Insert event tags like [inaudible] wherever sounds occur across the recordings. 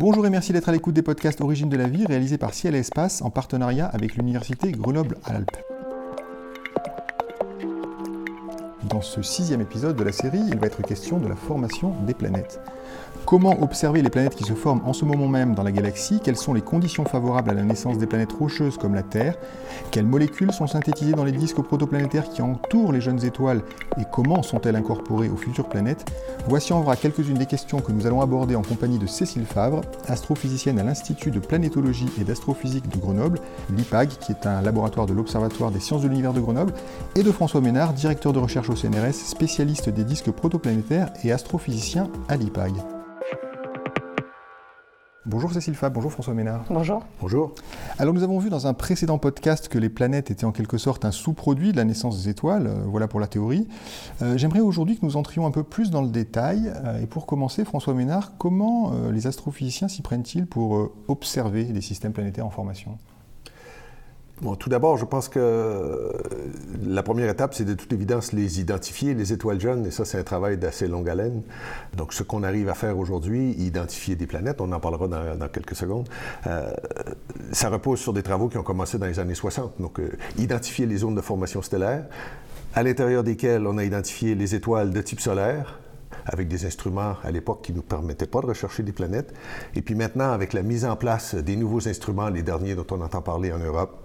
Bonjour et merci d'être à l'écoute des podcasts Origine de la vie réalisés par Ciel et Espace en partenariat avec l'Université Grenoble-Alpes. Dans ce sixième épisode de la série, il va être question de la formation des planètes. Comment observer les planètes qui se forment en ce moment même dans la galaxie? Quelles sont les conditions favorables à la naissance des planètes rocheuses comme la Terre? Quelles molécules sont synthétisées dans les disques protoplanétaires qui entourent les jeunes étoiles? Et comment sont-elles incorporées aux futures planètes? Voici en vrac quelques-unes des questions que nous allons aborder en compagnie de Cécile Favre, astrophysicienne à l'Institut de planétologie et d'astrophysique de Grenoble, l'IPAG, qui est un laboratoire de l'Observatoire des sciences de l'univers de Grenoble, et de François Ménard, directeur de recherche au CNRS, spécialiste des disques protoplanétaires et astrophysicien à l'IPAG. Bonjour Cécile Fab, bonjour François Ménard. Bonjour. Bonjour. Alors nous avons vu dans un précédent podcast que les planètes étaient en quelque sorte un sous-produit de la naissance des étoiles, euh, voilà pour la théorie. Euh, j'aimerais aujourd'hui que nous entrions un peu plus dans le détail. Euh, et pour commencer, François Ménard, comment les astrophysiciens s'y prennent-ils pour observer les systèmes planétaires en formation? Tout d'abord, je pense que la première étape, c'est de toute évidence les identifier, les étoiles jeunes, et ça, c'est un travail d'assez longue haleine. Donc, ce qu'on arrive à faire aujourd'hui, identifier des planètes, on en parlera dans, quelques secondes, euh, ça repose sur des travaux qui ont commencé dans les années 60. Donc, euh, identifier les zones de formation stellaire, à l'intérieur desquelles on a identifié les étoiles de type solaire, avec des instruments à l'époque qui ne nous permettaient pas de rechercher des planètes. Et puis maintenant, avec la mise en place des nouveaux instruments, les derniers dont on entend parler en Europe,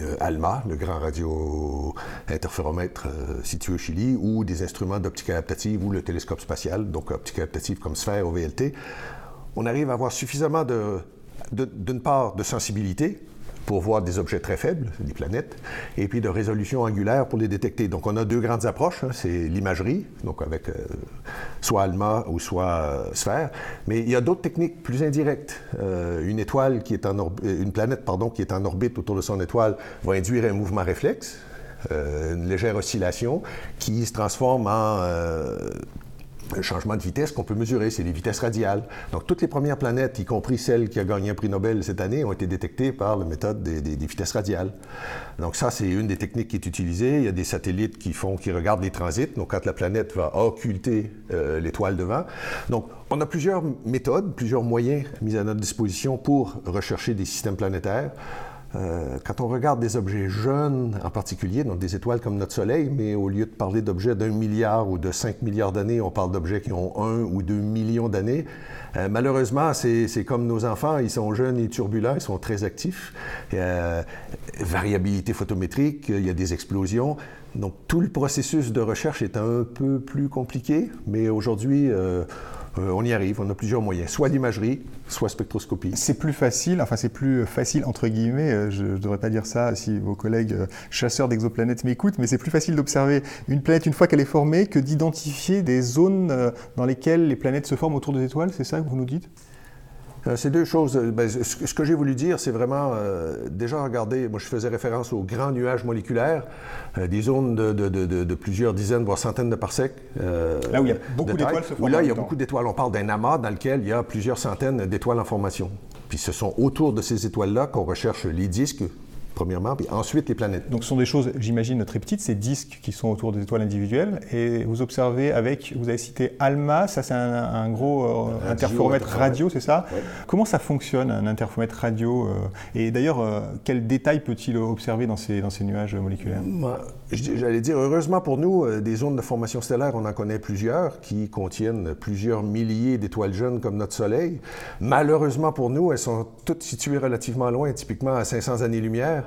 euh, ALMA, le grand radio-interféromètre euh, situé au Chili, ou des instruments d'optique adaptative ou le télescope spatial, donc optique adaptative comme sphère ou VLT, on arrive à avoir suffisamment de, d'une part, de sensibilité pour voir des objets très faibles, des planètes, et puis de résolution angulaire pour les détecter. Donc on a deux grandes approches, hein. c'est l'imagerie, donc avec euh, soit ALMA ou soit euh, sphère, mais il y a d'autres techniques plus indirectes. Euh, une étoile qui est en une planète pardon qui est en orbite autour de son étoile va induire un mouvement réflexe, une légère oscillation qui se transforme en un changement de vitesse qu'on peut mesurer, c'est les vitesses radiales. Donc, toutes les premières planètes, y compris celle qui a gagné un prix Nobel cette année, ont été détectées par la méthode des, vitesses radiales. Donc, ça, c'est une des techniques qui est utilisée. Il y a des satellites qui font, qui regardent les transits. Donc, quand la planète va occulter euh, l'étoile devant. Donc, on a plusieurs méthodes, plusieurs moyens mis à notre disposition pour rechercher des systèmes planétaires. Euh, quand on regarde des objets jeunes en particulier, donc des étoiles comme notre Soleil, mais au lieu de parler d'objets d'un milliard ou de cinq milliards d'années, on parle d'objets qui ont un ou deux millions d'années. Euh, malheureusement, c'est comme nos enfants, ils sont jeunes et turbulents, ils sont très actifs. Euh, variabilité photométrique, il y a des explosions. Donc tout le processus de recherche est un peu plus compliqué, mais aujourd'hui, euh, on y arrive, on a plusieurs moyens, soit l'imagerie, soit spectroscopie. C'est plus facile, enfin c'est plus facile entre guillemets, euh, je ne devrais pas dire ça si vos collègues euh, chasseurs d'exoplanètes m'écoutent, mais c'est plus facile d'observer une planète une fois qu'elle est formée que d'identifier des zones dans lesquelles les planètes se forment autour des étoiles, c'est ça que vous nous dites? Euh, ces deux choses, euh, ben, ce que j'ai voulu dire, c'est vraiment euh, déjà regarder, moi je faisais référence aux grands nuages moléculaires, des zones de, plusieurs dizaines, voire centaines de parsecs. là où il y a beaucoup d'étoiles se Là, il y a beaucoup d'étoiles. On parle d'un amas dans lequel il y a plusieurs centaines d'étoiles en formation. Puis ce sont autour de ces étoiles-là qu'on recherche les disques premièrement, puis ensuite les planètes. Donc ce sont des choses, j'imagine, très petites, ces disques qui sont autour des étoiles individuelles, et vous observez avec, vous avez cité ALMA, ça c'est un, gros euh, interféromètre radio, c'est ça Comment ça fonctionne, un interféromètre radio euh, Et d'ailleurs, euh, quels détails peut-il observer dans ces, dans ces nuages moléculaires? J'allais dire, heureusement pour nous, des zones de formation stellaire, on en connaît plusieurs, qui contiennent plusieurs milliers d'étoiles jeunes comme notre Soleil. Malheureusement pour nous, elles sont toutes situées relativement loin, typiquement à 500 années-lumière.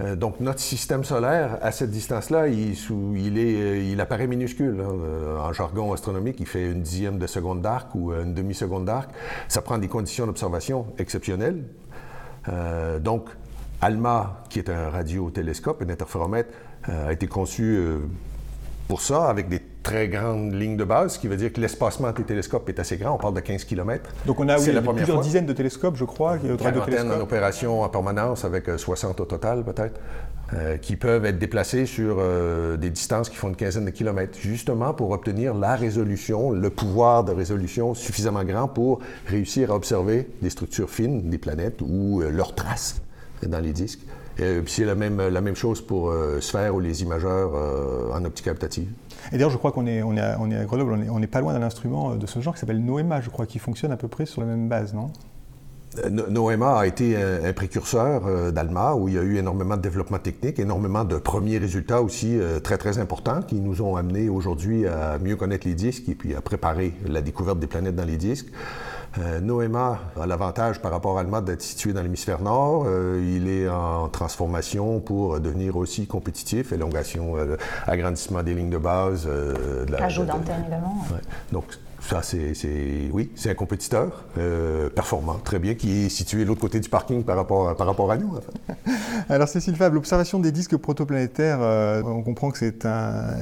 Euh, donc, notre système solaire, à cette distance-là, il, euh, apparaît minuscule. Hein. Euh, en jargon astronomique, il fait une dixième de seconde d'arc ou une demi-seconde d'arc. Ça prend des conditions d'observation exceptionnelles. donc, ALMA, qui est un radiotélescope, un interféromètre, a été conçu pour ça, avec des très grandes lignes de base, ce qui veut dire que l'espacement des télescopes est assez grand. On parle de 15 km. Donc on a plusieurs dizaines de télescopes, je crois. Une quarantaine en opération en permanence, avec 60 euh, au total peut-être, euh, qui peuvent être déplacés sur euh, des distances qui font une quinzaine de kilomètres, justement pour obtenir la résolution, le pouvoir de résolution suffisamment grand pour réussir à observer des structures fines des planètes ou leurs traces dans les disques. Euh, c'est la même, la même chose pour euh, Sphère ou les imageurs euh, en optique captative. Et d'ailleurs, je crois qu'on est, on est, à, on est à Grenoble, on n'est pas loin d'un instrument de ce genre qui s'appelle Noema, je crois, qui fonctionne à peu près sur la même base, non? NOEMA a été un, précurseur d'ALMA où il y a eu énormément de développement technique, énormément de premiers résultats aussi très très importants qui nous ont amenés aujourd'hui à mieux connaître les disques et puis à préparer la découverte des planètes dans les disques. Euh, Noéma a l'avantage par rapport à Alma d'être situé dans l'hémisphère nord. Euh, il est en transformation pour devenir aussi compétitif, élongation, euh, agrandissement des lignes de base. Ajout d'antenne. Donc, ça, c'est, oui, c'est un compétiteur euh, performant, très bien, qui est situé de l'autre côté du parking par rapport, par rapport à nous. [laughs] Alors, Cécile Fab, l'observation des disques protoplanétaires, euh, on comprend que c'est un,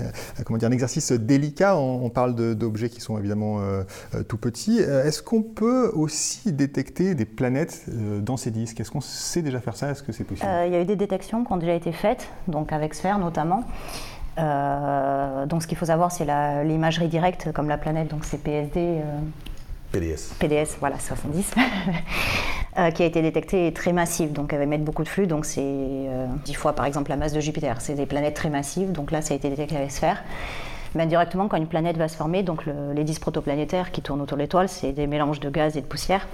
comment dire, un exercice délicat. On, parle d'objets qui sont évidemment euh, tout petits. Est-ce qu'on peut aussi détecter des planètes dans ces disques? Est-ce qu'on sait déjà faire ça? Est-ce que c'est possible? Il y a eu des détections qui ont déjà été faites, donc avec Sphère notamment. Euh, donc ce qu'il faut savoir, c'est l'imagerie directe, comme la planète, donc c'est PSD. Euh, PDS. PDS, voilà, 70, [laughs] euh, qui a été détectée très massive, donc elle va émettre beaucoup de flux, donc c'est 10 fois par exemple la masse de Jupiter. C'est des planètes très massives, donc là ça a été détecté avec sphère. Mais indirectement, quand une planète va se former, donc les disques protoplanétaires qui tournent autour de l'étoile, c'est des mélanges de gaz et de poussière.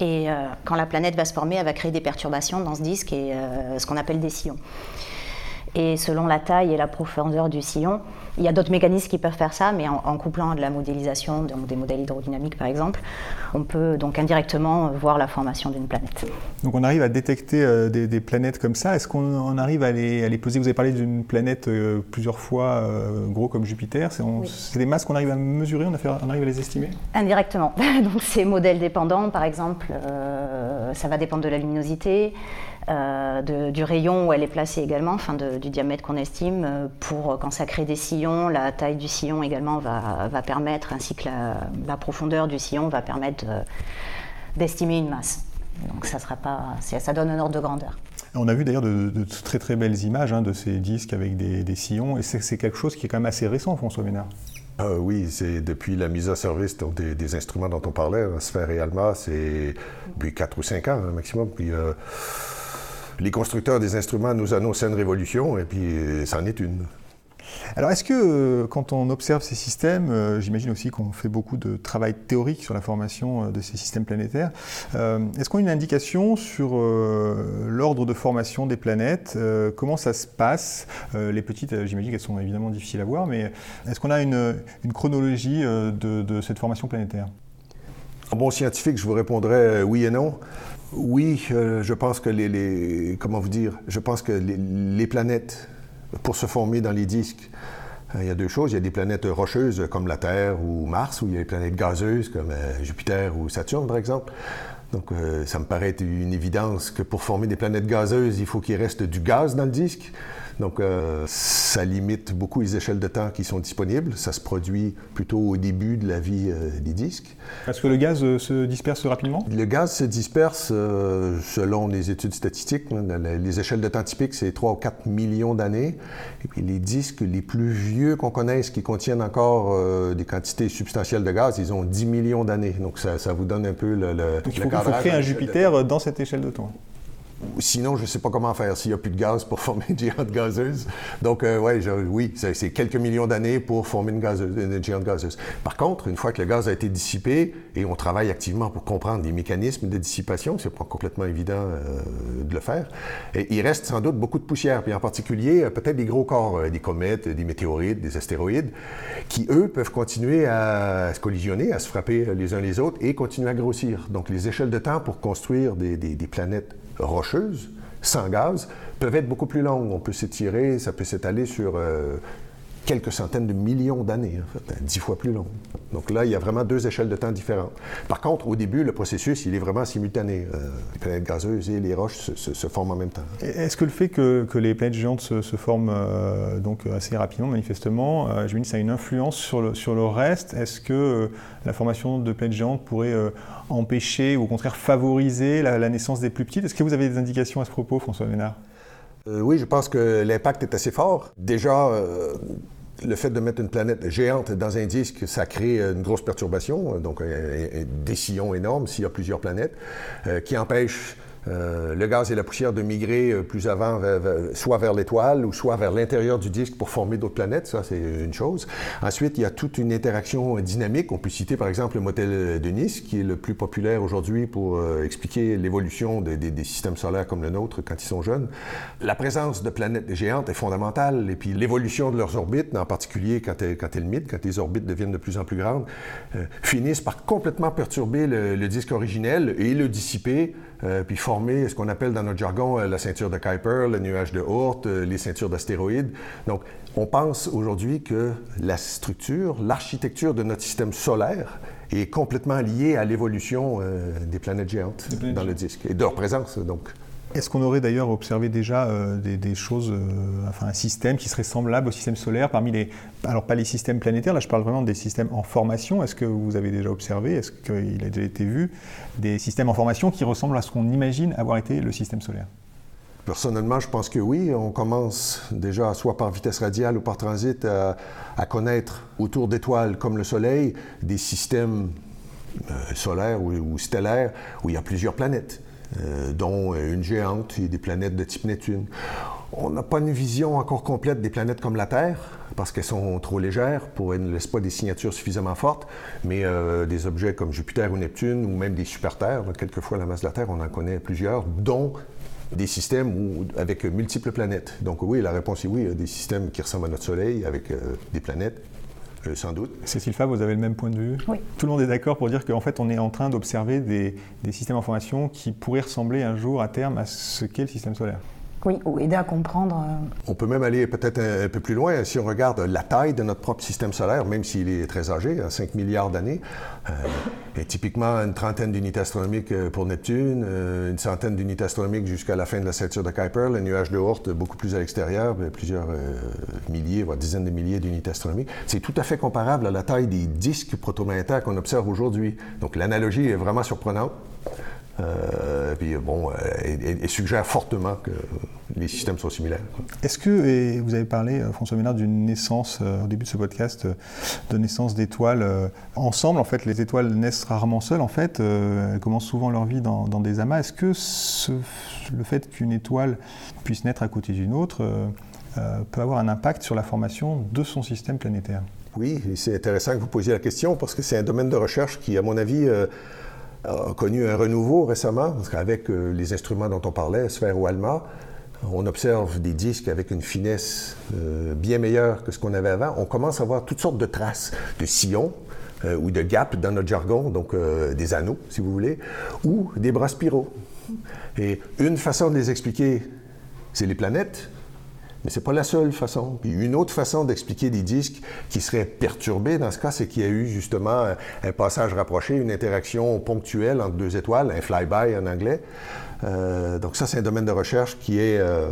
Et quand la planète va se former, elle va créer des perturbations dans ce disque et ce qu'on appelle des sillons. Et selon la taille et la profondeur du sillon, il y a d'autres mécanismes qui peuvent faire ça, mais en, couplant de la modélisation, donc des modèles hydrodynamiques par exemple, on peut donc indirectement voir la formation d'une planète. Donc on arrive à détecter euh, des, planètes comme ça. Est-ce qu'on arrive à les, à les, poser? Vous avez parlé d'une planète euh, plusieurs fois euh, gros comme Jupiter. C'est des masses qu'on arrive à mesurer, on, on, arrive à les estimer? Indirectement. [laughs] donc c'est modèle dépendant, par exemple, ça va dépendre de la luminosité. de, du rayon où elle est placée également, enfin du diamètre qu'on estime, pour quand ça crée des sillons la taille du sillon également va, permettre, ainsi que la, profondeur du sillon va permettre d'estimer une masse. Donc ça, sera pas, ça donne un ordre de grandeur. On a vu d'ailleurs de, très très belles images hein, de ces disques avec des, sillons, et c'est quelque chose qui est quand même assez récent, François Ménard. Euh, oui, c'est depuis la mise en service des, instruments dont on parlait, hein, Sphère et Alma, c'est depuis 4 ou 5 ans hein, maximum. Puis, euh, les constructeurs des instruments nous annoncent une révolution, et puis c'en est une. Alors est-ce que euh, quand on observe ces systèmes, euh, j'imagine aussi qu'on fait beaucoup de travail théorique sur la formation euh, de ces systèmes planétaires, est-ce qu'on a une indication sur l'ordre de formation des planètes Comment ça se passe Les petites, j'imagine qu'elles sont évidemment difficiles à voir, mais est-ce qu'on a une, chronologie de, cette formation planétaire? En bon scientifique, je vous répondrais oui et non. Oui, je pense que les, comment vous dire, je pense que les planètes pour se former dans les disques. Euh, il y a deux choses. Il y a des planètes rocheuses comme la Terre ou Mars, ou il y a des planètes gazeuses comme euh, Jupiter ou Saturne, par exemple. Donc, euh, ça me paraît une évidence que pour former des planètes gazeuses, il faut qu'il reste du gaz dans le disque. Donc, euh, ça limite beaucoup les échelles de temps qui sont disponibles. Ça se produit plutôt au début de la vie euh, des disques. Est-ce que le gaz euh, se disperse rapidement? Le gaz se disperse selon les études statistiques. Les échelles de temps typiques, c'est 3 ou 4 millions d'années. Et puis, les disques les plus vieux qu'on connaisse qui contiennent encore des quantités substantielles de gaz, ils ont 10 millions d'années. Donc, ça, vous donne un peu le, le Donc, il faut, faut créer un Jupiter dans cette échelle de temps. Sinon, je ne sais pas comment faire s'il n'y a plus de gaz pour [laughs] former une géante gazeuse. Donc, euh, oui, c'est quelques millions d'années pour former une, gazeuse, géante gazeuse. Par contre, une fois que le gaz a été dissipé, et on travaille activement pour comprendre les mécanismes de dissipation, c'est pas complètement évident euh, de le faire, il reste sans doute beaucoup de poussière, puis en particulier euh, peut-être des gros corps, des comètes, des météorites, des astéroïdes, qui, eux, peuvent continuer à, se collisionner, à se frapper les uns les autres et continuer à grossir. Donc, les échelles de temps pour construire des planètes rocheuses, sans gaz, peuvent être beaucoup plus longues. On peut s'étirer, ça peut s'étaler sur euh, quelques centaines de millions d'années, en fait, dix fois plus long. Donc là, il y a vraiment deux échelles de temps différentes. Par contre, au début, le processus, il est vraiment simultané. Euh, les planètes gazeuses et les roches se, forment en même temps. Est-ce que le fait que, les planètes géantes se, forment euh, donc assez rapidement, manifestement, je me dis ça a une influence sur le, sur le reste Est-ce que la formation de planètes géantes pourrait empêcher ou au contraire favoriser la, naissance des plus petites? Est-ce que vous avez des indications à ce propos, François Ménard? Euh, Oui, je pense que l'impact est assez fort. Déjà, euh, le fait de mettre une planète géante dans un disque, ça crée une grosse perturbation, donc des sillons énormes s'il y a plusieurs planètes, euh, qui empêchent euh, le gaz et la poussière de migrer euh, plus avant, soit vers l'étoile ou soit vers l'intérieur du disque pour former d'autres planètes. Ça, c'est une chose. Ensuite, il y a toute une interaction dynamique. On peut citer par exemple le modèle de Nice, qui est le plus populaire aujourd'hui pour euh, expliquer l'évolution des systèmes solaires comme le nôtre quand ils sont jeunes. La présence de planètes géantes est fondamentale. Et puis l'évolution de leurs orbites, en particulier quand elles, quand quand les orbites deviennent de plus en plus grandes, finissent par complètement perturber le, le disque originel et le dissiper puis former ce qu'on appelle dans notre jargon euh, la ceinture de Kuiper, le nuage de Oort, euh, les ceintures d'astéroïdes. Donc, on pense aujourd'hui que la structure, l'architecture de notre système solaire est complètement liée à l'évolution des planètes géantes dans le disque et de leur présence, donc. Est-ce qu'on aurait d'ailleurs observé déjà euh, des, choses, euh, enfin un système qui serait semblable au système solaire parmi les, alors pas les systèmes planétaires, là je parle vraiment des systèmes en formation. Est-ce que vous avez déjà observé, est-ce qu'il a déjà été vu des systèmes en formation qui ressemblent à ce qu'on imagine avoir été le système solaire? Personnellement, je pense que oui. On commence déjà, soit par vitesse radiale ou par transit, à, connaître autour d'étoiles comme le Soleil des systèmes euh, solaires ou stellaires où il y a plusieurs planètes. Euh, dont une géante et des planètes de type Neptune. On n'a pas une vision encore complète des planètes comme la Terre, parce qu'elles sont trop légères, pour elles ne laissent pas des signatures suffisamment fortes, mais euh, des objets comme Jupiter ou Neptune, ou même des super-terres, quelquefois la masse de la Terre, on en connaît plusieurs, dont des systèmes avec multiples planètes. Donc oui, la réponse est oui, des systèmes qui ressemblent à notre Soleil, avec euh, des planètes, euh, sans doute. Cécile Fabre, vous avez le même point de vue? Oui. Tout le monde est d'accord pour dire qu'en fait, on est en train d'observer des, des systèmes d'information qui pourraient ressembler un jour à terme à ce qu'est le système solaire. Oui, ou aider à comprendre. Euh, on peut même aller peut-être un, peu plus loin. Si on regarde la taille de notre propre système solaire, même s'il est très âgé, à 5 milliards d'années, euh, et typiquement une trentaine d'unités astronomiques euh, pour Neptune, une centaine d'unités astronomiques jusqu'à la fin de la ceinture de Kuiper, le nuage de Oort beaucoup plus à l'extérieur, plusieurs milliers, voire dizaines de milliers d'unités astronomiques. C'est tout à fait comparable à la taille des disques protométaires qu'on observe aujourd'hui. Donc l'analogie est vraiment surprenante. Euh, puis bon, et, euh, suggère fortement que les systèmes sont similaires. Est-ce que, et vous avez parlé, euh, François Ménard, d'une naissance, au début de ce podcast, de naissance d'étoiles ensemble. En fait, les étoiles naissent rarement seules, en fait. elles commencent souvent leur vie dans, des amas. Est-ce que le fait qu'une étoile puisse naître à côté d'une autre peut avoir un impact sur la formation de son système planétaire? Oui, c'est intéressant que vous posiez la question parce que c'est un domaine de recherche qui, à mon avis, a connu un renouveau récemment, parce qu'avec euh, les instruments dont on parlait, Sphère ou Alma, on observe des disques avec une finesse euh, bien meilleure que ce qu'on avait avant. On commence à voir toutes sortes de traces de sillons euh, ou de gaps dans notre jargon, donc des anneaux, si vous voulez, ou des bras spiraux. Et une façon de les expliquer, c'est les planètes. Mais ce n'est pas la seule façon. une autre façon d'expliquer des disques qui seraient perturbés dans ce cas, c'est qu'il y a eu justement un passage rapproché, une interaction ponctuelle entre deux étoiles, un flyby en anglais. Euh, donc ça, c'est un domaine de recherche qui est euh,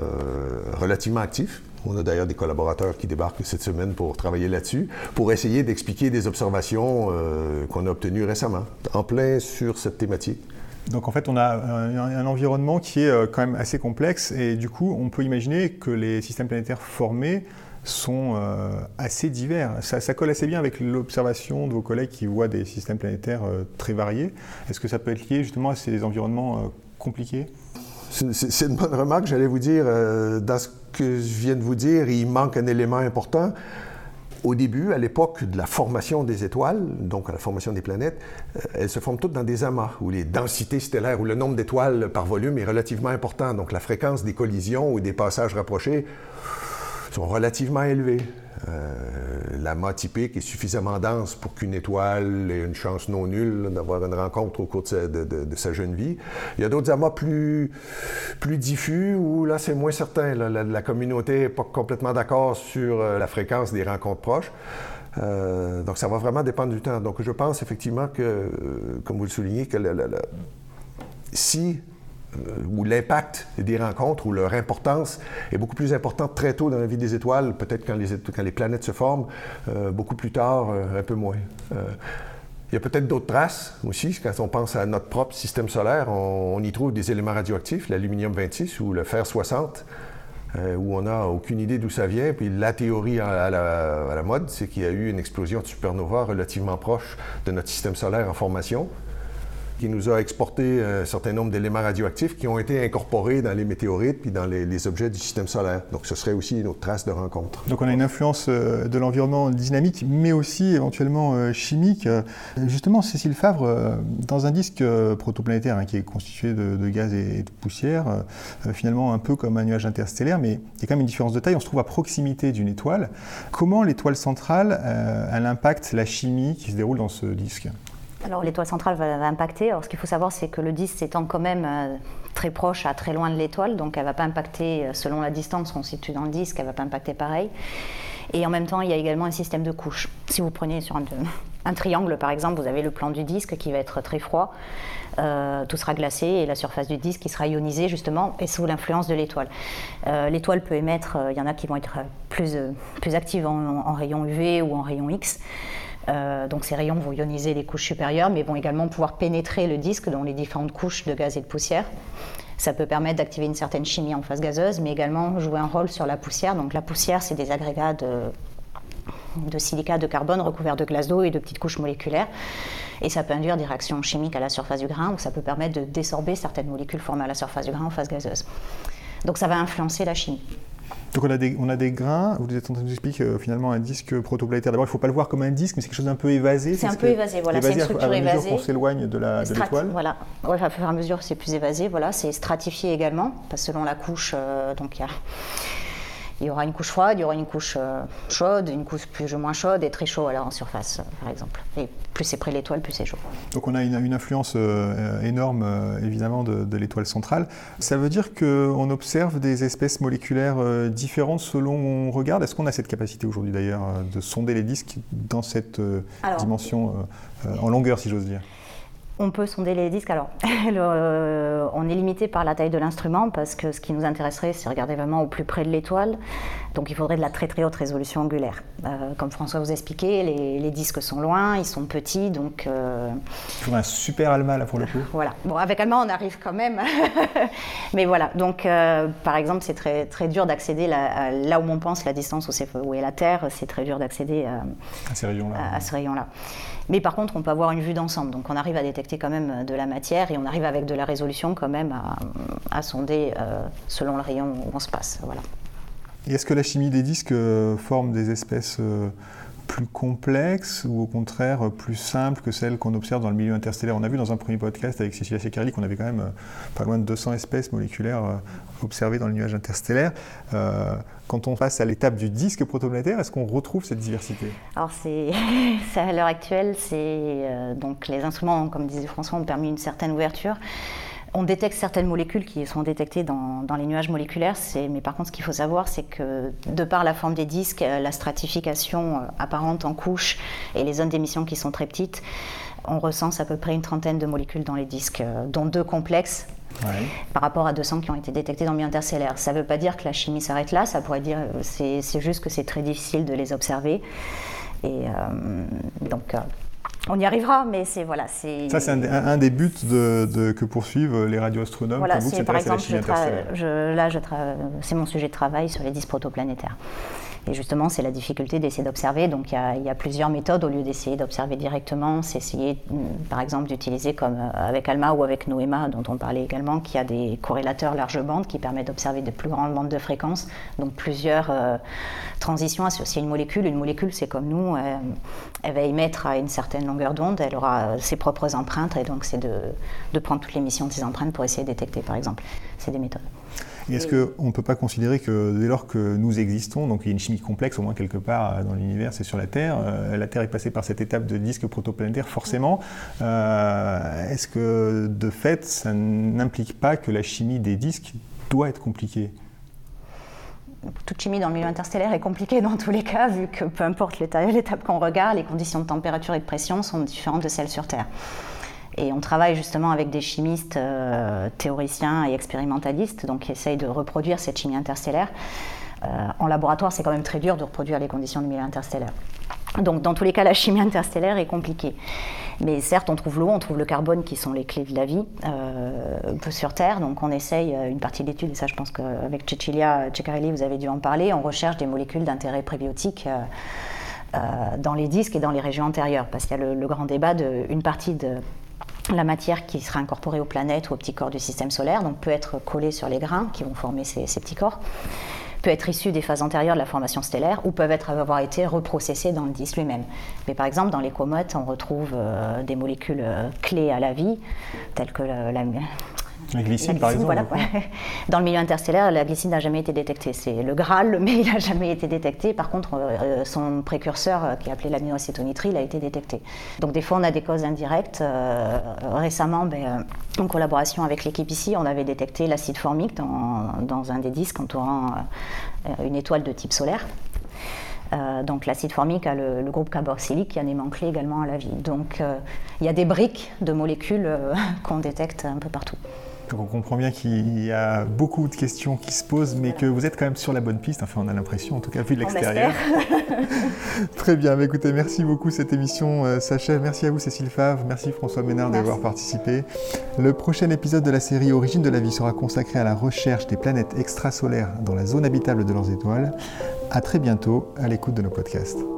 relativement actif. On a d'ailleurs des collaborateurs qui débarquent cette semaine pour travailler là-dessus, pour essayer d'expliquer des observations euh, qu'on a obtenues récemment, en plein sur cette thématique. Donc en fait, on a un, environnement qui est euh, quand même assez complexe et du coup, on peut imaginer que les systèmes planétaires formés sont euh, assez divers. Ça, colle assez bien avec l'observation de vos collègues qui voient des systèmes planétaires euh, très variés. Est-ce que ça peut être lié justement à ces environnements compliqués? C'est une bonne remarque, j'allais vous dire. dans ce que je viens de vous dire, il manque un élément important au début, à l'époque de la formation des étoiles, donc à la formation des planètes, euh, elles se forment toutes dans des amas, où les densités stellaires, où le nombre d'étoiles par volume est relativement important. Donc la fréquence des collisions ou des passages rapprochés sont relativement élevés. Euh, l'amas typique est suffisamment dense pour qu'une étoile ait une chance non nulle d'avoir une rencontre au cours de sa, jeune vie. Il y a d'autres amas plus, plus diffus où là, c'est moins certain. la, communauté n'est pas complètement d'accord sur euh, la fréquence des rencontres proches. Euh, donc, ça va vraiment dépendre du temps. Donc, je pense effectivement que, comme vous le soulignez, que si où l'impact des rencontres, ou leur importance est beaucoup plus importante très tôt dans la vie des étoiles, peut-être quand les, quand les planètes se forment, euh, beaucoup plus tard, euh, un peu moins. il y a peut-être d'autres traces aussi, quand on pense à notre propre système solaire, on, y trouve des éléments radioactifs, l'aluminium 26 ou le fer 60, où on n'a aucune idée d'où ça vient. Puis la théorie à la, à la mode, c'est qu'il y a eu une explosion de supernova relativement proche de notre système solaire en formation. Qui nous a exporté un certain nombre d'éléments radioactifs qui ont été incorporés dans les météorites puis dans les, objets du système solaire. Donc ce serait aussi une autre trace de rencontre. Donc on a une influence euh, de l'environnement dynamique, mais aussi éventuellement euh, chimique. Justement, Cécile Favre, dans un disque protoplanétaire hein, qui est constitué de, gaz et de poussière, finalement un peu comme un nuage interstellaire, mais il y a quand même une différence de taille. On se trouve à proximité d'une étoile. Comment l'étoile centrale, elle impacte la chimie qui se déroule dans ce disque? Alors l'étoile centrale va, impacter. Alors ce qu'il faut savoir, c'est que le disque étant quand même euh, très proche à très loin de l'étoile, donc elle ne va pas impacter, euh, selon la distance qu'on situe dans le disque, elle ne va pas impacter pareil. Et en même temps, il y a également un système de couches. Si vous prenez sur un, triangle, par exemple, vous avez le plan du disque qui va être très froid, euh, tout sera glacé et la surface du disque qui sera ionisée justement et sous l'influence de l'étoile. l'étoile peut émettre, il y en a qui vont être plus, plus actives en, en rayon UV ou en rayon X. Euh, donc ces rayons vont ioniser les couches supérieures, mais vont également pouvoir pénétrer le disque dans les différentes couches de gaz et de poussière. Ça peut permettre d'activer une certaine chimie en phase gazeuse, mais également jouer un rôle sur la poussière. Donc la poussière, c'est des agrégats de, de de carbone recouverts de glace d'eau et de petites couches moléculaires. Et ça peut induire des réactions chimiques à la surface du grain, ou ça peut permettre de désorber certaines molécules formées à la surface du grain en phase gazeuse. Donc ça va influencer la chimie. Donc on a, des, on a des grains, vous êtes en train de nous expliquer euh, finalement un disque protoplanétaire. D'abord, il ne faut pas le voir comme un disque, mais c'est quelque chose d'un peu évasé. C'est un peu évasé, voilà, c'est une structure à, évasée. qu'on s'éloigne de l'étoile. Voilà, ouais, à fur et à mesure, c'est plus évasé. Voilà, c'est stratifié également, parce que selon la couche, euh, donc il y a il y aura une couche froide, il y aura une couche euh, chaude, une couche plus ou moins chaude et très chaud alors en surface, euh, par exemple. Et plus c'est près de l'étoile, plus c'est chaud. Donc on a une, influence euh, énorme, évidemment, de, l'étoile centrale. Ça veut dire qu'on observe des espèces moléculaires différentes selon où on regarde? Est-ce qu'on a cette capacité aujourd'hui, d'ailleurs, de sonder les disques dans cette dimension en longueur, si j'ose dire? On peut sonder les disques. Alors, [laughs] euh, on est limité par la taille de l'instrument parce que ce qui nous intéresserait, c'est regarder vraiment au plus près de l'étoile. Donc, il faudrait de la très très haute résolution angulaire. Euh, comme François vous expliquait, les, les, disques sont loin, ils sont petits, donc. Euh... Il faudrait un super ALMA là pour le coup. [laughs] Voilà. Bon, avec ALMA, on arrive quand même. [laughs] Mais voilà. Donc, euh, par exemple, c'est très très dur d'accéder là, où on pense la distance où, où est la Terre. C'est très dur d'accéder à ces rayons-là. À, à ce rayon-là. Mais par contre, on peut avoir une vue d'ensemble. Donc on arrive à détecter quand même de la matière et on arrive avec de la résolution quand même à, sonder euh, selon le rayon où on se passe. Voilà. est-ce que la chimie des disques euh, forme des espèces euh, plus complexes ou au contraire plus simples que celles qu'on observe dans le milieu interstellaire. On a vu dans un premier podcast avec Cécilia Secarelli qu'on avait quand même pas loin de 200 espèces moléculaires observées dans le nuage interstellaire. Quand on passe à l'étape du disque protoplanétaire, est-ce qu'on retrouve cette diversité? Alors [laughs] c'est, à l'heure actuelle, c'est euh, donc les instruments, comme disait François, ont permis une certaine ouverture. On détecte certaines molécules qui sont détectées dans, dans les nuages moléculaires, mais par contre, ce qu'il faut savoir, c'est que de par la forme des disques, euh, la stratification euh, apparente en couches et les zones d'émission qui sont très petites, on recense à peu près une trentaine de molécules dans les disques, dont deux complexes par rapport à 200 qui ont été détectés dans le milieu interstellaire. Ça ne veut pas dire que la chimie s'arrête là, ça pourrait dire c'est, c'est juste que c'est très difficile de les observer. Et euh, donc. Euh, on y arrivera, mais c'est voilà, c'est. Ça, c'est un, des buts de, que poursuivent les radioastronomes. Voilà, c'est par exemple, je là, je c'est mon sujet de travail sur les disques protoplanétaires. Et justement, c'est la difficulté d'essayer d'observer. Donc, il y, a, plusieurs méthodes. Au lieu d'essayer d'observer directement, c'est essayer, mm, par exemple, d'utiliser comme euh, avec ALMA ou avec NOEMA, dont on parlait également, qui a des corrélateurs large bande qui permettent d'observer de plus grandes bandes de fréquences. Donc, plusieurs euh, transitions associées à une molécule. Une molécule, c'est comme nous, elle va émettre à une certaine longueur d'onde, elle aura euh, ses propres empreintes, et donc c'est de, de prendre toutes les missions de ces empreintes pour essayer de détecter, par exemple. C'est des méthodes. Est-ce qu'on ne peut pas considérer que dès lors que nous existons, donc il y a une chimie complexe au moins quelque part dans l'univers, c'est sur la Terre, euh, la Terre est passée par cette étape de disque protoplanétaire forcément, euh, est-ce que de fait ça n'implique pas que la chimie des disques doit être compliquée? Toute chimie dans le milieu interstellaire est compliquée dans tous les cas, vu que peu importe l'étape qu'on regarde, les conditions de température et de pression sont différentes de celles sur Terre. Et on travaille justement avec des chimistes euh, théoriciens et expérimentalistes, donc qui essayent de reproduire cette chimie interstellaire. Euh, en laboratoire, c'est quand même très dur de reproduire les conditions du milieu interstellaire. Donc, dans tous les cas, la chimie interstellaire est compliquée. Mais certes, on trouve l'eau, on trouve le carbone qui sont les clés de la vie euh, sur Terre. Donc, on essaye une partie de l'étude, et ça, je pense qu'avec Cecilia Ceccarelli, vous avez dû en parler. On recherche des molécules d'intérêt prébiotique. dans les disques et dans les régions antérieures, parce qu'il y a le, le grand débat d'une partie de, la matière qui sera incorporée aux planètes ou aux petits corps du système solaire, donc peut être collée sur les grains qui vont former ces, petits corps, peut être issue des phases antérieures de la formation stellaire ou peuvent avoir été reprocessées dans le disque lui-même. Mais par exemple, dans les comètes, on retrouve euh, des molécules euh, clés à la vie, telles que la, la glycine, par exemple [laughs] Dans le milieu interstellaire, la glycine n'a jamais été détectée. C'est le Graal, [laughs] mais il n'a jamais été détecté. Par contre, euh, son précurseur, euh, qui est appelé l'aminoacétonitrile, il a été détecté. Donc des fois, on a des causes indirectes. Euh, récemment, ben, en collaboration avec l'équipe ici, on avait détecté l'acide formique dans, un des disques entourant une étoile de type solaire. donc l'acide formique a le, groupe carboxylique qui est un aimant clé également à la vie. Donc il y a des briques de molécules [laughs] qu'on détecte un peu partout. Donc on comprend bien qu'il y a beaucoup de questions qui se posent, mais que vous êtes quand même sur la bonne piste. Enfin, on a l'impression, en tout cas, vu de l'extérieur. [laughs] Très bien. Écoutez, merci beaucoup. Cette émission euh, s'achève. Merci à vous, Cécile Favre. Merci, François Ménard, d'avoir participé. Le prochain épisode de la série Origine de la vie sera consacré à la recherche des planètes extrasolaires dans la zone habitable de leurs étoiles. À très bientôt à l'écoute de nos podcasts.